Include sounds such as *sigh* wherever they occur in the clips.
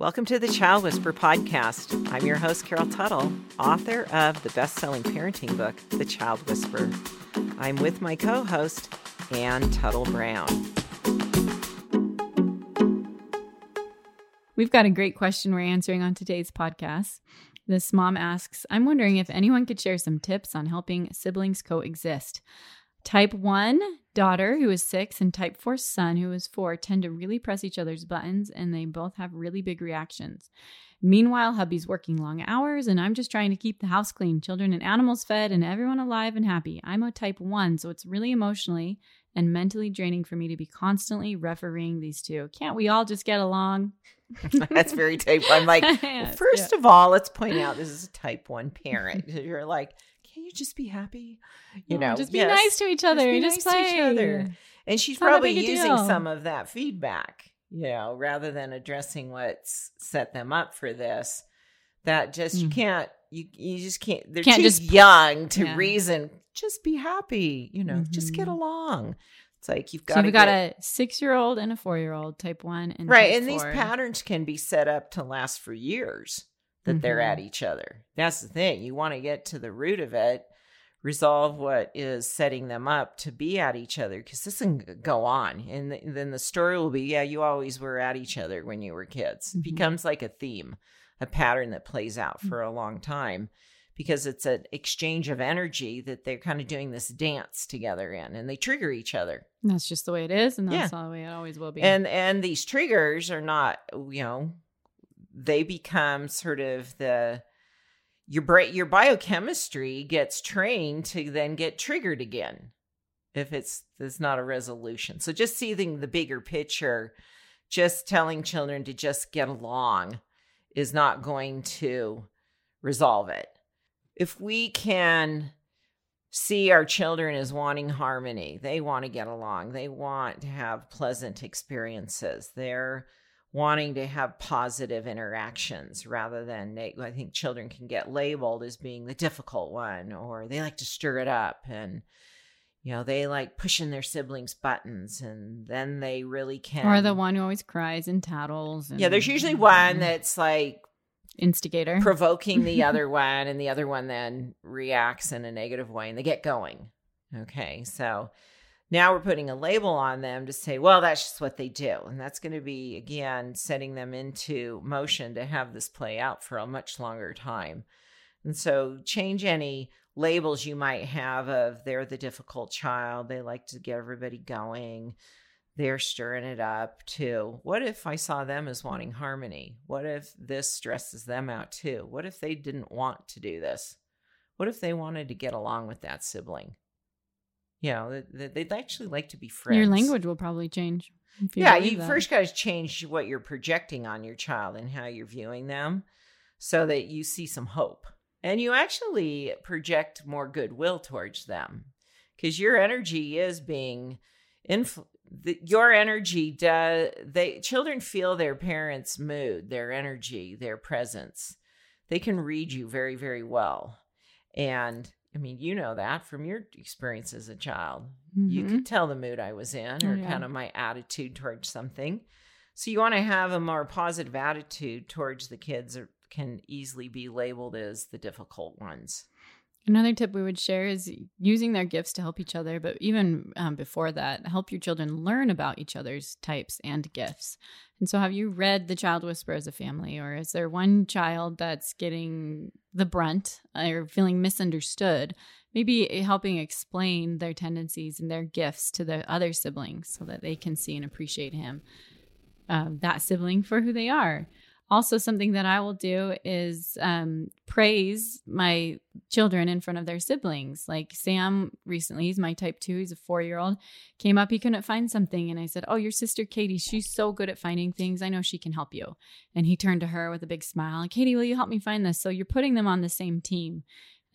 Welcome to the Child Whisperer podcast. I'm your host, Carol Tuttle, author of the best selling parenting book, The Child Whisperer. I'm with my co host, Anne Tuttle Brown. We've got a great question we're answering on today's podcast. This mom asks I'm wondering if anyone could share some tips on helping siblings coexist. Type 1 daughter, who is six, and type 4 son, who is four, tend to really press each other's buttons and they both have really big reactions. Meanwhile, hubby's working long hours and I'm just trying to keep the house clean, children and animals fed, and everyone alive and happy. I'm a type 1, so it's really emotionally and mentally draining for me to be constantly refereeing these two. Can't we all just get along? *laughs* That's very type. I'm like, *laughs* well, first yeah. of all, let's point out this is a type one parent. *laughs* You're like, can you just be happy? You know, just be yes, nice to each other. Just, just nice play. to each other. And she's probably using some of that feedback, you know, rather than addressing what's set them up for this. That just mm. you can't you you just can't they're can't too just, young to yeah. reason. Just be happy, you know, mm-hmm. just get mm-hmm. along. It's like you've got. So we got a six-year-old and a four-year-old, type one, and right. and four. these patterns can be set up to last for years. That mm-hmm. they're at each other. That's the thing. You want to get to the root of it, resolve what is setting them up to be at each other, because this can go on, and then the story will be, yeah, you always were at each other when you were kids. Mm-hmm. It becomes like a theme, a pattern that plays out mm. for a long time because it's an exchange of energy that they're kind of doing this dance together in and they trigger each other. that's just the way it is and that's yeah. the way it always will be. And and these triggers are not, you know, they become sort of the your brain your biochemistry gets trained to then get triggered again if it's there's not a resolution. So just seeing the bigger picture, just telling children to just get along is not going to resolve it if we can see our children as wanting harmony, they want to get along, they want to have pleasant experiences, they're wanting to have positive interactions rather than I think children can get labeled as being the difficult one or they like to stir it up and you know they like pushing their siblings buttons and then they really can or the one who always cries and tattles and, yeah there's usually *laughs* one that's like instigator. provoking the other *laughs* one and the other one then reacts in a negative way and they get going. Okay so now we're putting a label on them to say well that's just what they do and that's going to be again setting them into motion to have this play out for a much longer time and so change any labels you might have of they're the difficult child they like to get everybody going they're stirring it up too. What if I saw them as wanting harmony? What if this stresses them out too? What if they didn't want to do this? What if they wanted to get along with that sibling? You know, they'd actually like to be friends. Your language will probably change. You yeah, you that. first got to change what you're projecting on your child and how you're viewing them so that you see some hope. And you actually project more goodwill towards them because your energy is being influ- the, your energy does they children feel their parents mood their energy their presence they can read you very very well and i mean you know that from your experience as a child mm-hmm. you could tell the mood i was in or oh, yeah. kind of my attitude towards something so you want to have a more positive attitude towards the kids that can easily be labeled as the difficult ones Another tip we would share is using their gifts to help each other, but even um, before that, help your children learn about each other's types and gifts. And so, have you read The Child Whisperer as a family, or is there one child that's getting the brunt or feeling misunderstood? Maybe helping explain their tendencies and their gifts to the other siblings so that they can see and appreciate him, uh, that sibling, for who they are also something that i will do is um, praise my children in front of their siblings. Like sam recently he's my type 2 he's a four year old came up he couldn't find something and i said oh your sister katie she's so good at finding things i know she can help you. And he turned to her with a big smile katie will you help me find this? So you're putting them on the same team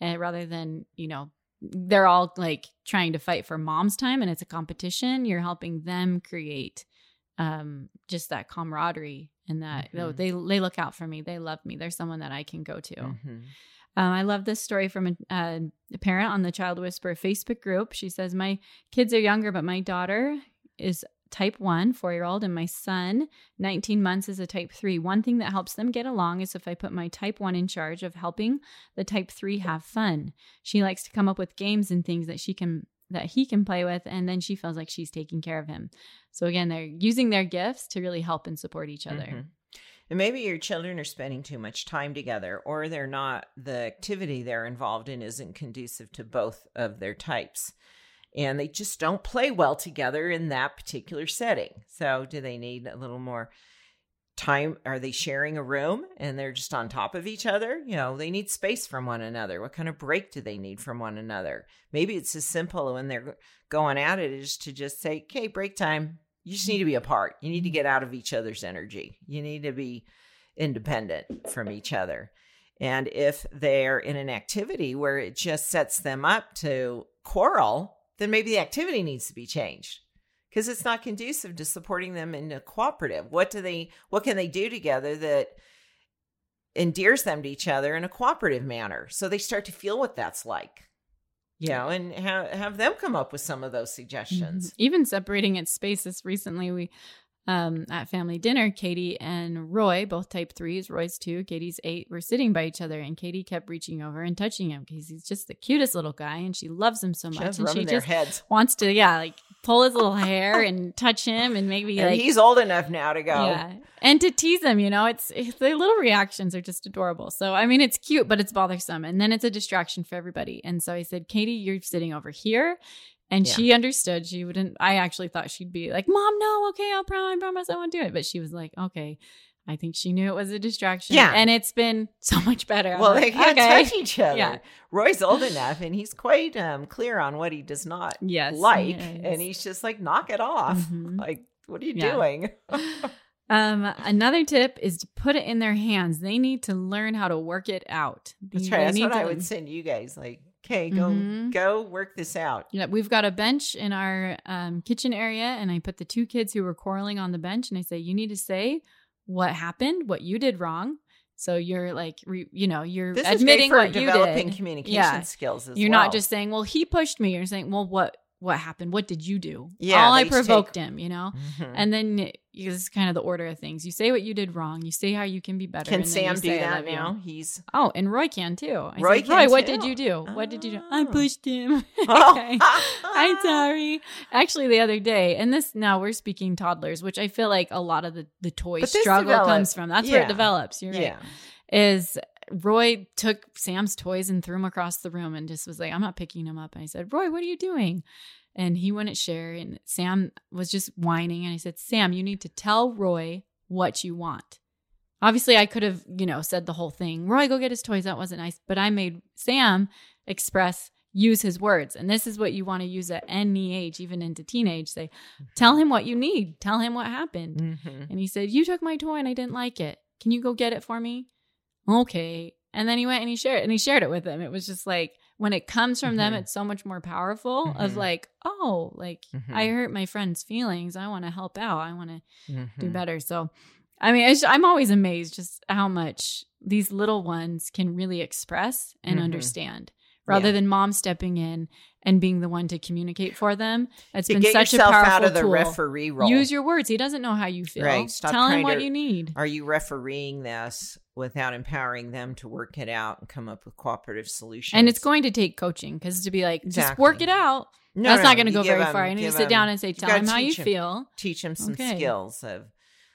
uh, rather than you know they're all like trying to fight for mom's time and it's a competition. You're helping them create um, just that camaraderie and that mm-hmm. they they look out for me. They love me. They're someone that I can go to. Mm-hmm. Um, I love this story from a, uh, a, parent on the Child Whisperer Facebook group. She says, "My kids are younger, but my daughter is type 1, 4-year-old, and my son, 19 months, is a type 3. One thing that helps them get along is if I put my type 1 in charge of helping the type 3 have fun. She likes to come up with games and things that she can that he can play with and then she feels like she's taking care of him. So again, they're using their gifts to really help and support each other. Mhm. And maybe your children are spending too much time together, or they're not, the activity they're involved in isn't conducive to both of their types. And they just don't play well together in that particular setting. So, do they need a little more time? Are they sharing a room and they're just on top of each other? You know, they need space from one another. What kind of break do they need from one another? Maybe it's as simple when they're going at it is to just say, okay, break time. You just need to be apart. You need to get out of each other's energy. You need to be independent from each other. And if they're in an activity where it just sets them up to quarrel, then maybe the activity needs to be changed because it's not conducive to supporting them in a cooperative. What do they what can they do together that endears them to each other in a cooperative manner so they start to feel what that's like? You know, and have have them come up with some of those suggestions. Mhm. Even separating its spaces recently, we um at family dinner, Katie and Roy, both type threes, Roy's two, Katie's eight, were sitting by each other and Katie kept reaching over and touching him because he's just the cutest little guy and she loves him so much. Just and she their just heads. wants to, yeah, like pull his little hair and touch him and maybe And like he's old enough now to go. yeah, and to tease him, you know, it's, it's the little reactions are just adorable. So I mean, it's cute, but it's bothersome, and then it's a distraction for everybody. And so I said, Katie, you're sitting over here, and Yeah. she understood. She wouldn't. I actually thought she'd be like, Mom, no, okay, I'll promise, I promise, I won't do it. But she was like, Okay. I think she knew it was a distraction. Yeah. and it's been so much better. I'm Well, like, they can't okay. touch each other. Yeah. Roy's old enough, and he's quite um, clear on what he does not Yes, like, yes. and he's just like, knock it off. Mhm. Like, what are you Yeah. doing? *laughs* Um, another tip is to put it in their hands. They need to learn how to work it out. That's They right. That's need what I would send you guys. Like, okay, go Mhm. go work this out. Yeah, we've got a bench in our um, kitchen area, and I put the two kids who were quarreling on the bench, and I say, "You need to say what happened, what you did wrong." So you're like, re, you know, you're This is admitting what you developing did. communication Yeah. skills. As You're well. not just saying, "Well, he pushed me." You're saying, "Well, what what happened? What did you do?" Yeah, all I provoked take- him, you know. Mhm. And then you- this is kind of the order of things. You say what you did wrong. You say how you can be better. Can and then you Sam do say, "I that you." now? He's Oh, and Roy can too. I Roy can Roy, what did you do? What did you do? I Oh. pushed him. Oh. *laughs* *laughs* okay. I'm sorry. Actually, the other day, and this now we're speaking toddlers, which I feel like a lot of the, the toy struggle develop- comes from. That's where it develops. You're right. Yeah. Is Roy took Sam's toys and threw them across the room and just was like, I'm not picking them up. And I said, Roy, what are you doing? And he wouldn't share. And Sam was just whining. And I said, Sam, you need to tell Roy what you want. Obviously, I could have, you know, said the whole thing. Roy, go get his toys. That wasn't nice. But I made Sam express, use his words. And this is what you want to use at any age, even into teenage. Say, tell him what you need. Tell him what happened. Mhm. And he said, You took my toy and I didn't like it. Can you go get it for me? Okay. And then he went and he shared and he shared it with them. It was just like when it comes from them, Mhm. it's so much more powerful of Mhm. like, oh, like Mhm. I hurt my friend's feelings. I want to help out. I want to do Mhm. better. So, I mean, I'm always amazed just how much these little ones can really express and Mhm. understand rather Yeah. than mom stepping in and being the one to communicate for them. It's To been such a powerful out of the tool. referee role. Use your words. He doesn't know how you feel. Right. Stop Tell him what to- you need. Are you refereeing this without empowering them to work it out and come up with cooperative solutions? And it's going to take coaching because to be like, just work it out. No, that's no, not going to go very very 'em- far. I need to sit 'em- down and say, tell him how you feel. Teach them some Okay. skills of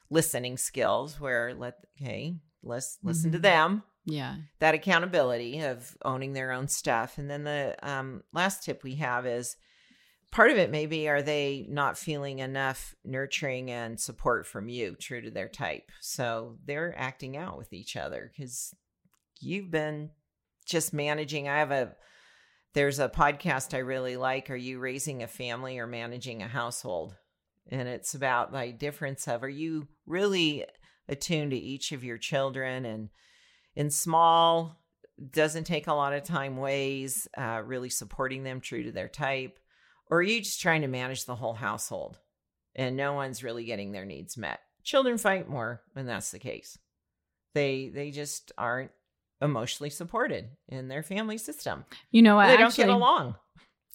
listening skills where let okay, let's listen to Mhm. them. Yeah. That accountability of owning their own stuff. And then the um, last tip we have is part of it maybe are they not feeling enough nurturing and support from you true to their type? So they're acting out with each other because you've been just managing i have a there's a podcast i really like are you raising a family or managing a household? And it's about the difference of are you really attuned to each of your children? And in small doesn't take a lot of time ways uh, really supporting them true to their type or are you just trying to manage the whole household? And no one's really getting their needs met. Children fight more when that's the case. They they just aren't emotionally supported in their family system. You know they don't get along.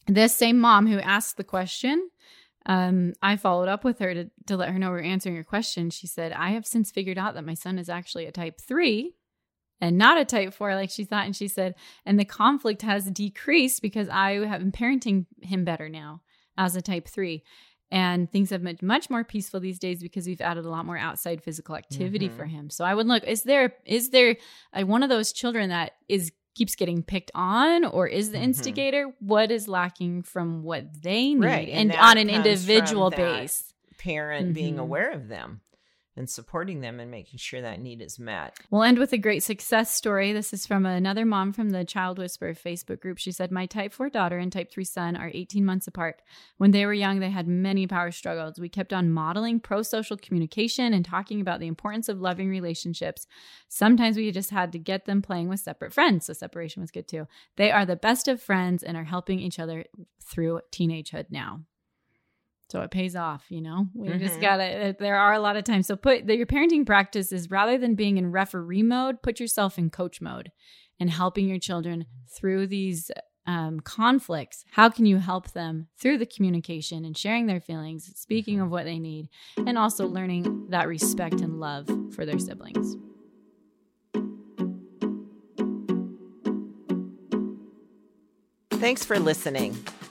This same mom who asked the question Um, I followed up with her to, to let her know we are answering her question. She said, I have since figured out that my son is actually a type three and not a type four like she thought. And she said, and the conflict has decreased because I have been parenting him better now as a type three. And things have been much more peaceful these days because we've added a lot more outside physical activity mm-hmm. for him. So I would look, is there is there a, one of those children that is keeps getting picked on or is the mm-hmm. instigator? What is lacking from what they need right. and, and on an individual base? Parent mm-hmm. being aware of them and supporting them and making sure that need is met. We'll end with a great success story. This is from another mom from the Child Whisperer Facebook group. She said, My type 4 daughter and type 3 son are 18 months apart. When they were young, they had many power struggles. We kept on modeling pro social communication and talking about the importance of loving relationships. Sometimes we just had to get them playing with separate friends, so separation was good too. They are the best of friends and are helping each other through teenagehood now. So it pays off, you know. We mm-hmm. just gotta. There are a lot of times. So put the, your parenting practice is rather than being in referee mode, put yourself in coach mode, and helping your children through these um, conflicts. How can you help them through the communication and sharing their feelings, speaking of what they need, and also learning that respect and love for their siblings. Thanks for listening.